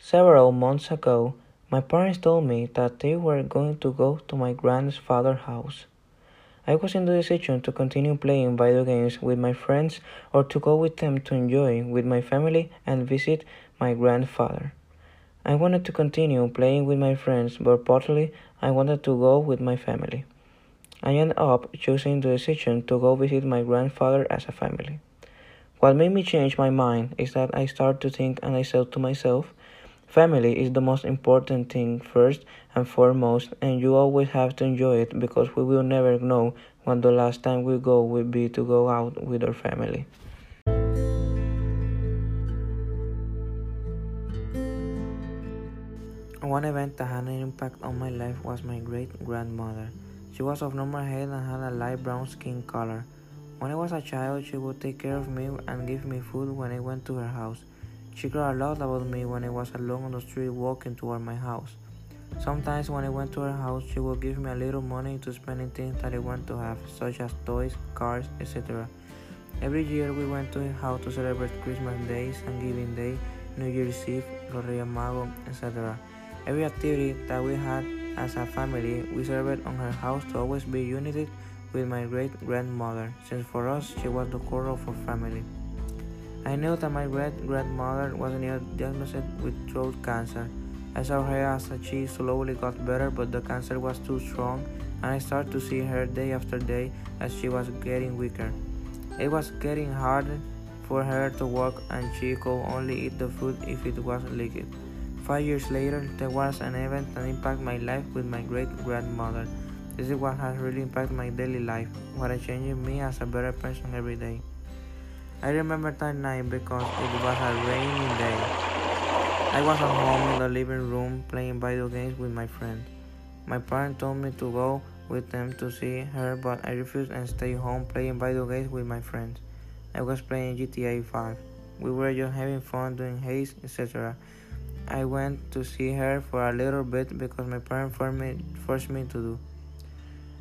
Several months ago, my parents told me that they were going to go to my grandfather's house. I was in the decision to continue playing video games with my friends or to go with them to enjoy with my family and visit my grandfather. I wanted to continue playing with my friends, but partly I wanted to go with my family. I ended up choosing the decision to go visit my grandfather as a family. What made me change my mind is that I started to think and I said to myself, family is the most important thing first and foremost, and you always have to enjoy it because we will never know when the last time we go will be to go out with our family. One event that had an impact on my life was my great grandmother. She was of normal height and had a light brown skin color. When I was a child, she would take care of me and give me food when I went to her house. She cared a lot about me when I was alone on the street walking toward my house. Sometimes when I went to her house, she would give me a little money to spend in things that I want to have, such as toys, cars, etc. Every year we went to her house to celebrate Christmas Day, Thanksgiving Day, New Year's Eve, Los Reyes Magos, etc. Every activity that we had as a family, we celebrated on her house to always be united with my great grandmother, since for us she was the core of our family. I knew that my great grandmother was nearly diagnosed with throat cancer. I saw her as she slowly got better, but the cancer was too strong, and I started to see her day after day as she was getting weaker. It was getting harder for her to walk, and she could only eat the food if it was liquid. Five years later, there was an event that impacted my life with my great grandmother. This is what has really impacted my daily life, what is changing me as a better person every day. I remember that night because it was a rainy day. I was at home in the living room playing video games with my friends. My parents told me to go with them to see her, but I refused and stayed home playing video games with my friends. I was playing GTA 5. We were just having fun doing haze, etc. I went to see her for a little bit because my parents forced me, forced me to do.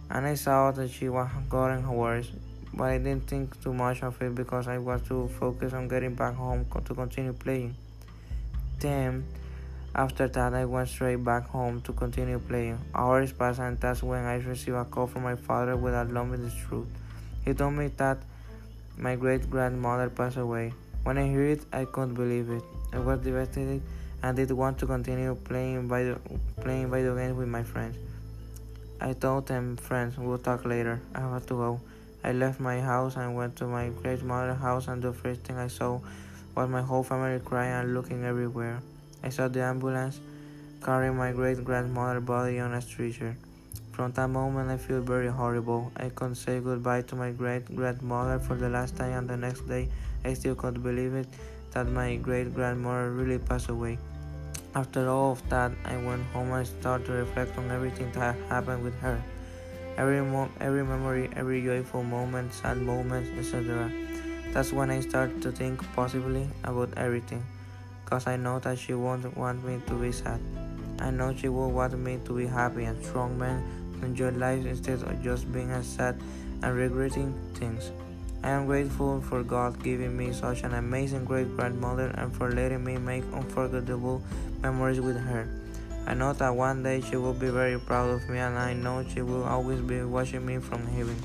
And I saw that she was getting worse, but I didn't think too much of it because I was too focused on getting back home to continue playing. Then, after that, I went straight back home to continue playing. Hours passed, and that's when I received a call from my father with a the truth. He told me that my great grandmother passed away. When I heard it, I couldn't believe it. I was devastated and did want to continue playing video, playing video games with my friends. I told them, friends, we'll talk later. I have to go. I left my house and went to my great mother's house, and the first thing I saw was my whole family crying and looking everywhere. I saw the ambulance carrying my great grandmother's body on a stretcher. From that moment, I feel very horrible. I couldn't say goodbye to my great grandmother for the last time, and the next day, I still couldn't believe it that my great grandmother really passed away. After all of that, I went home and started to reflect on everything that happened with her. Every, mo- every memory, every joyful moment, sad moments, etc. That's when I start to think positively about everything. Cause I know that she won't want me to be sad. I know she will want me to be happy and strong man enjoy life instead of just being sad and regretting things. I am grateful for God giving me such an amazing great grandmother and for letting me make unforgettable memories with her. I know that one day she will be very proud of me and I know she will always be watching me from heaven.